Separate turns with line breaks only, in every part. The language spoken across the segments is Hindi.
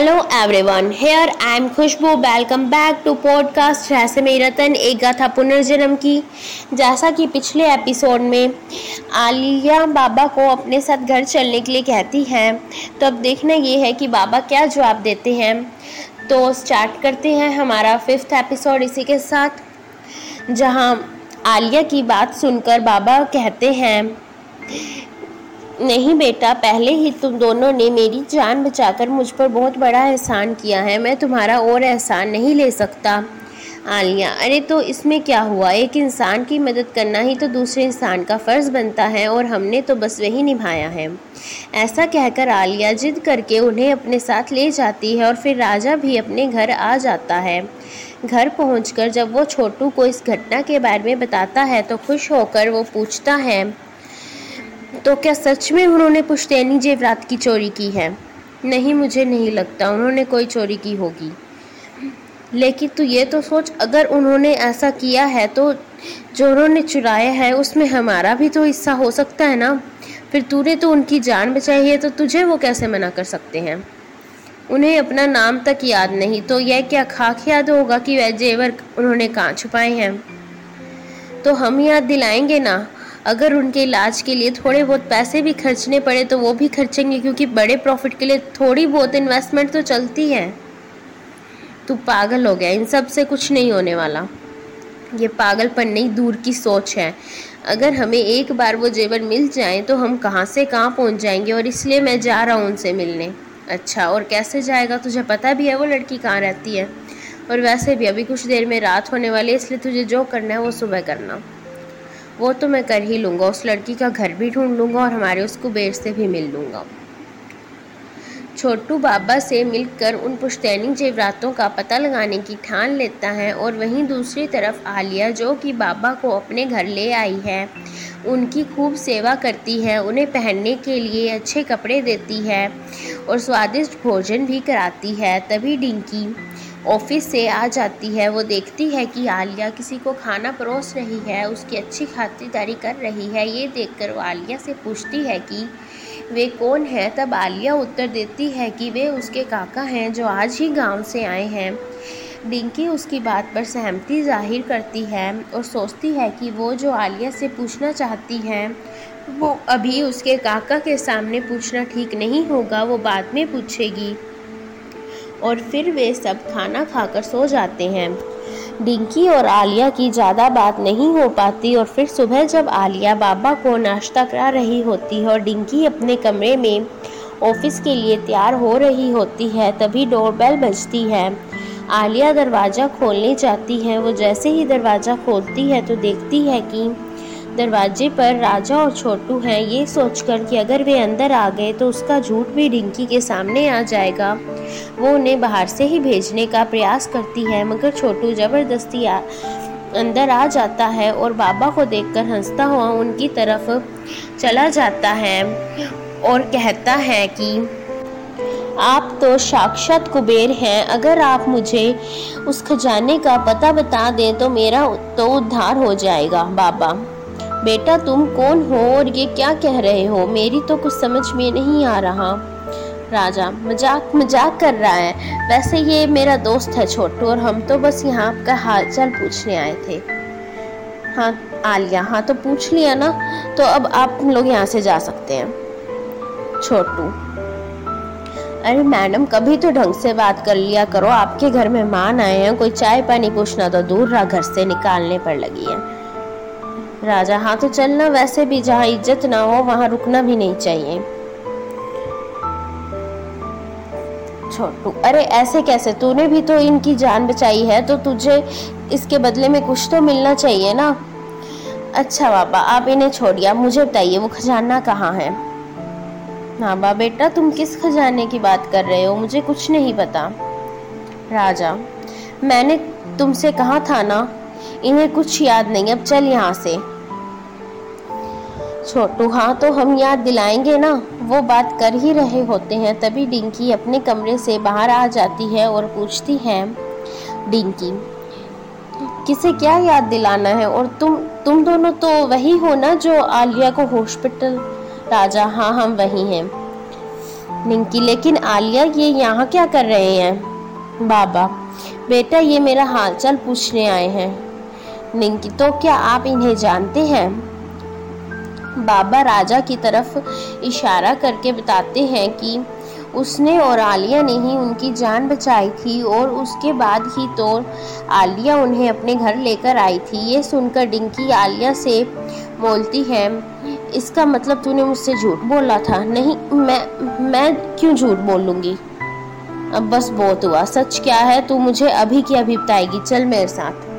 Hello everyone here I am Khushboo welcome back to podcast रहस्य में रतन एक गाथा पुनर्जन्म की। जैसा कि पिछले एपिसोड में आलिया बाबा को अपने साथ घर चलने के लिए कहती हैं तो अब देखना ये है कि बाबा क्या जवाब देते हैं। तो स्टार्ट करते हैं हमारा फिफ्थ एपिसोड इसी के साथ, जहाँ आलिया की बात सुनकर बाबा कहते हैं नहीं बेटा, पहले ही तुम दोनों ने मेरी जान बचाकर मुझ पर बहुत बड़ा एहसान किया है। मैं तुम्हारा और एहसान नहीं ले सकता। आलिया, अरे तो इसमें क्या हुआ? एक इंसान की मदद करना ही तो दूसरे इंसान का फ़र्ज़ बनता है और हमने तो बस वही निभाया है। ऐसा कहकर आलिया जिद करके उन्हें अपने साथ ले जाती है और फिर राजा भी अपने घर आ जाता है। घर पहुंचकर जब वो छोटू को इस घटना के बारे में बताता है तो खुश होकर वो पूछता है तो क्या सच में उन्होंने पुश्तैनी जेवरात की चोरी की है? नहीं, मुझे नहीं लगता उन्होंने कोई चोरी की होगी। लेकिन तू ये तो सोच, अगर उन्होंने ऐसा किया है तो जो उन्होंने चुराया है, उसमें हमारा भी तो हिस्सा हो सकता है ना? फिर तूने तो उनकी जान बचाई है तो तुझे वो कैसे मना कर सकते हैं? उन्हें अपना नाम तक याद नहीं तो यह क्या खाक याद होगा कि वह जेवर उन्होंने कहाँ छुपाए हैं? तो हम याद दिलाएँगे ना? अगर उनके इलाज के लिए थोड़े बहुत पैसे भी खर्चने पड़े तो वो भी खर्चेंगे, क्योंकि बड़े प्रॉफिट के लिए थोड़ी बहुत इन्वेस्टमेंट तो चलती है। तू पागल हो गया, इन सबसे कुछ नहीं होने वाला। ये पागलपन नहीं, दूर की सोच है। अगर हमें एक बार वो जेवर मिल जाए तो हम कहाँ से कहाँ पहुँच जाएँगे, और इसलिए मैं जा रहा हूँ उनसे मिलने। अच्छा और कैसे जाएगा? तुझे पता भी है, वो लड़की कहाँ रहती है। और वैसे भी अभी कुछ देर में रात होने वाली है, इसलिए तुझे जो करना है, वो सुबह करना। वो तो मैं कर ही लूँगा, उस लड़की का घर भी ढूंढ लूँगा और हमारे उस कुबेर से भी मिल लूँगा। छोटू बाबा से मिलकर उन पुश्तैनी जेवरातों का पता लगाने की ठान लेता है और वहीं दूसरी तरफ़ आलिया जो कि बाबा को अपने घर ले आई है, उनकी खूब सेवा करती है, उन्हें पहनने के लिए अच्छे कपड़े देती है और स्वादिष्ट भोजन भी कराती है, तभी डिंकी ऑफ़िस से आ जाती है, वो देखती है कि आलिया किसी को खाना परोस रही है, उसकी अच्छी खातिरदारी कर रही है। ये देखकर वो आलिया से पूछती है कि वे कौन है? तब आलिया उत्तर देती है कि वे उसके काका हैं जो आज ही गाँव से आए हैं। डिंकी उसकी बात पर सहमति ज़ाहिर करती है और सोचती है कि वो जो आलिया से पूछना चाहती हैं, वो अभी उसके काका के सामने पूछना ठीक नहीं होगा, वो बाद में पूछेगी। और फिर वे सब खाना खाकर सो जाते हैं। डिंकी और आलिया की ज़्यादा बात नहीं हो पाती और फिर सुबह जब आलिया बाबा को नाश्ता करा रही होती है और डिंकी अपने कमरे में ऑफ़िस के लिए तैयार हो रही होती है, तभी डोरबेल बजती है। आलिया दरवाज़ा खोलने जाती है। वो जैसे ही दरवाज़ा खोलती है तो देखती है कि दरवाजे पर राजा और छोटू हैं, ये सोचकर कि अगर वे अंदर आ गए तो उसका झूठ भी डिंकी के सामने आ जाएगा। वो उन्हें बाहर से ही भेजने का प्रयास करती है, मगर छोटू ज़बरदस्ती अंदर आ जाता है और बाबा को देखकर हंसता हुआ उनकी तरफ़ चला जाता है और कहता है कि, आप तो साक्षात कुबेर हैं, अगर आप मुझे उस खजाने का पता बता दें तो मेरा तो उद्धार हो जाएगा, बाबा। बेटा तुम कौन हो और ये क्या कह रहे हो? मेरी तो कुछ समझ में नहीं आ रहा। राजा, मज़ाक मज़ाक कर रहा है। वैसे ये मेरा दोस्त है छोटू और हम तो बस यहाँ आपका हाल चाल पूछने आए थे। हाँ आलिया हाँ तो पूछ लिया ना? तो अब आप लोग यहाँ से जा सकते हैं। छोटू। अरे मैडम, कभी तो ढंग से बात कर लिया करो। आपके घर मेहमान आए हैं, कोई चाय पानी पूछना तो दूर रहा, घर से निकालने पर लगी है। राजा हाँ तो चलना वैसे भी जहाँ इज़्ज़त ना हो, वहाँ रुकना भी नहीं चाहिए। छोटू, अरे ऐसे कैसे? तूने भी तो इनकी जान बचाई है तो तुझे इसके बदले में कुछ तो मिलना चाहिए ना? अच्छा बाबा, आप इन्हें छोड़िए मुझे बताइए, वो खजाना कहाँ है? हाँ बा बेटा, तुम किस खजाने की बात कर रहे हो? मुझे कुछ नहीं पता। राजा, मैंने तुमसे कहा था ना इन्हें कुछ याद नहीं। अब चल यहाँ से। छोटू हाँ तो हम याद दिलाएँगे ना? वो बात कर ही रहे होते हैं, तभी डिंकी अपने कमरे से बाहर आ जाती है और पूछती है, डिंकी, किसे क्या याद दिलाना है? और तुम तुम दोनों तो वही हो ना जो आलिया को हॉस्पिटल, राजा? हाँ हम वही हैं। निंकी लेकिन आलिया ये यहाँ क्या कर रहे हैं? बाबा, बेटा, ये मेरा हालचाल पूछने आए हैं। निंकी तो क्या आप इन्हें जानते हैं? बाबा राजा की तरफ़ इशारा करके बताते हैं कि उसने और आलिया ने ही उनकी जान बचाई थी और उसके बाद ही तो आलिया उन्हें अपने घर लेकर आई थी। ये सुनकर डिंकी आलिया से बोलती है, इसका मतलब तूने मुझसे झूठ बोला था। नहीं, मैं मैं क्यों झूठ बोलूँगी? अब बस बहुत हुआ। सच क्या है? तू मुझे अभी की अभी बताएगी। चल मेरे साथ।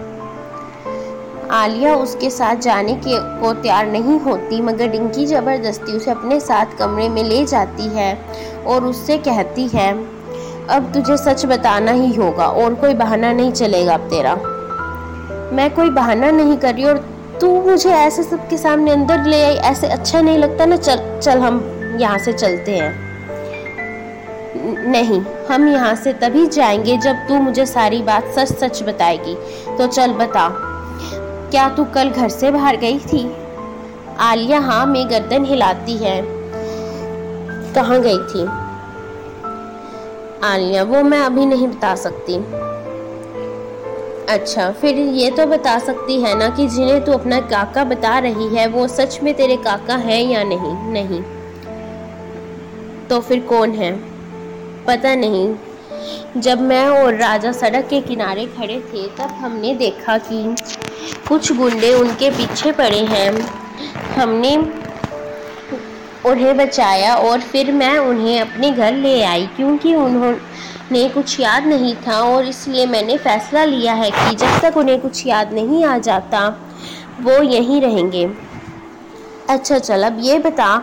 आलिया उसके साथ जाने के, को तैयार नहीं होती, मगर डिंकी ज़बरदस्ती उसे अपने साथ कमरे में ले जाती है और उससे कहती है, अब तुझे सच बताना ही होगा और कोई बहाना नहीं चलेगा अब तेरा। मैं कोई बहाना नहीं कर रही और तू मुझे ऐसे सबके सामने अंदर ले आई, ऐसे अच्छा नहीं लगता ना, चल चल हम यहाँ से चलते हैं। नहीं, हम यहाँ से तभी जाएँगे जब तू मुझे सारी बात सच सच बताएगी। तो चल बता क्या तू कल घर से बाहर गई थी? आलिया हाँ में गर्दन हिलाती है। कहाँ गई थी? आलिया, वो मैं अभी नहीं बता सकती। अच्छा फिर ये तो बता सकती है ना कि जिन्हें तू अपना काका बता रही है, वो सच में तेरे काका है या नहीं? नहीं। तो फिर कौन है? पता नहीं। जब मैं और राजा सड़क के किनारे खड़े थे, तब हमने देखा कि कुछ गुंडे उनके पीछे पड़े हैं। हमने उन्हें बचाया और फिर मैं उन्हें अपने घर ले आई, क्योंकि उन्होंने कुछ याद नहीं था और इसलिए मैंने फ़ैसला लिया है कि जब तक उन्हें कुछ याद नहीं आ जाता, वो यहीं रहेंगे। अच्छा चल, अब ये बता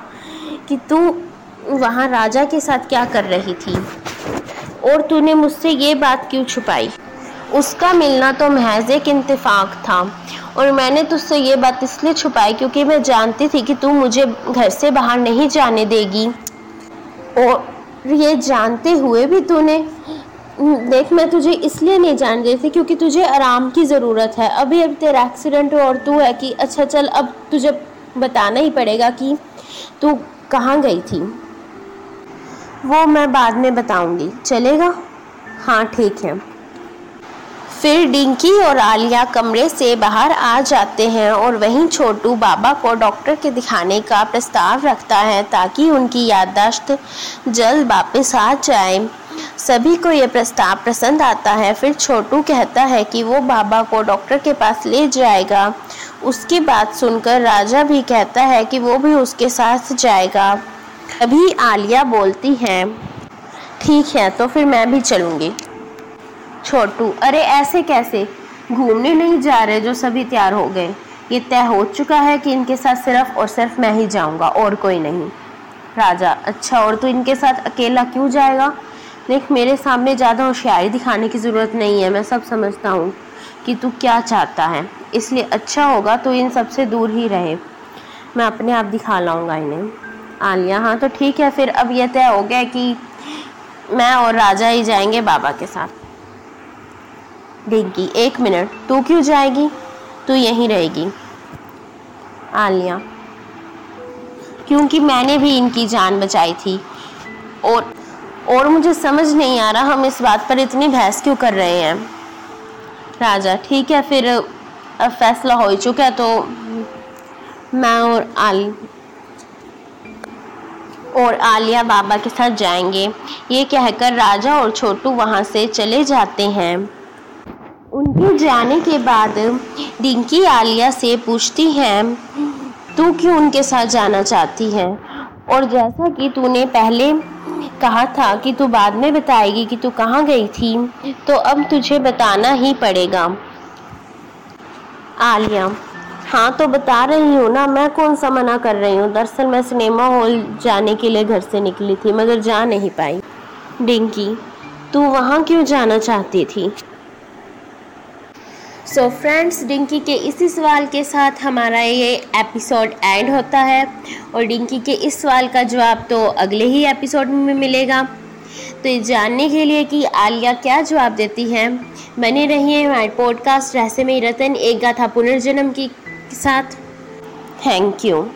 कि तू वहाँ राजा के साथ क्या कर रही थी? और तूने मुझसे ये बात क्यों छुपाई? उसका मिलना तो महज एक इंतफाक था। और मैंने तुझसे ये बात इसलिए छुपाई क्योंकि मैं जानती थी कि तू मुझे घर से बाहर नहीं जाने देगी। और ये जानते हुए भी तूने, देख मैं तुझे इसलिए नहीं जान रही थी क्योंकि तुझे आराम की ज़रूरत है। अभी अब तेरा एक्सीडेंट और तू है कि अच्छा चल, अब तुझे बताना ही पड़ेगा कि तू कहाँ गई थी। वो मैं बाद में बताऊँगी। चलेगा? हाँ ठीक है। फिर डिंकी और आलिया कमरे से बाहर आ जाते हैं और वहीं छोटू बाबा को डॉक्टर के दिखाने का प्रस्ताव रखता है ताकि उनकी याददाश्त जल्द वापस आ जाए। सभी को यह प्रस्ताव पसंद आता है। फिर छोटू कहता है कि वो बाबा को डॉक्टर के पास ले जाएगा। उसकी बात सुनकर राजा भी कहता है कि वो भी उसके साथ जाएगा। अभी आलिया बोलती है, ठीक है तो फिर मैं भी चलूँगी। छोटू, अरे ऐसे कैसे? घूमने नहीं जा रहे जो सभी तैयार हो गए। ये तय हो चुका है कि इनके साथ सिर्फ़ और सिर्फ़ मैं ही जाऊँगा, और कोई नहीं। राजा अच्छा और तो इनके साथ अकेला क्यों जाएगा? देख, मेरे सामने ज़्यादा होशियारी दिखाने की ज़रूरत नहीं है। मैं सब समझता हूँ कि तू क्या चाहता है। इसलिए अच्छा होगा तो इन सबसे दूर ही रहे। मैं अपने आप दिखा लाऊँगा इन्हें। आलिया हाँ तो ठीक है, फिर अब यह तय हो गया कि मैं और राजा ही जाएँगे बाबा के साथ। डिग्गी, एक मिनट, तू क्यों जाएगी? तू यहीं रहेगी। आलिया, क्योंकि मैंने भी इनकी जान बचाई थी। और और मुझे समझ नहीं आ रहा हम इस बात पर इतनी बहस क्यों कर रहे हैं। राजा, ठीक है, फिर अब फैसला हो चुका है तो मैं और आल, और आलिया बाबा के साथ जाएँगे। ये कहकर राजा और छोटू वहाँ से चले जाते हैं। उनके जाने के बाद डिंकी आलिया से पूछती है, तू क्यों उनके साथ जाना चाहती है? और जैसा कि तूने पहले कहा था कि तू बाद में बताएगी कि तू कहाँ गई थी तो अब तुझे बताना ही पड़ेगा। आलिया हाँ तो बता रही हूँ ना, मैं कौन सा मना कर रही हूँ? दरअसल मैं सिनेमा हॉल जाने के लिए घर से निकली थी, मगर जा नहीं पाई। डिंकी, तू वहाँ क्यों जाना चाहती थी? सो फ्रेंड्स डिंकी के इसी सवाल के साथ हमारा ये एपिसोड एंड होता है और डिंकी के इस सवाल का जवाब तो अगले ही एपिसोड में मिलेगा। तो ये जानने के लिए कि आलिया क्या जवाब देती है। बने रहिए हमारे पॉडकास्ट रहस्य में रतन एक गाथा पुनर्जन्म की साथ। Thank you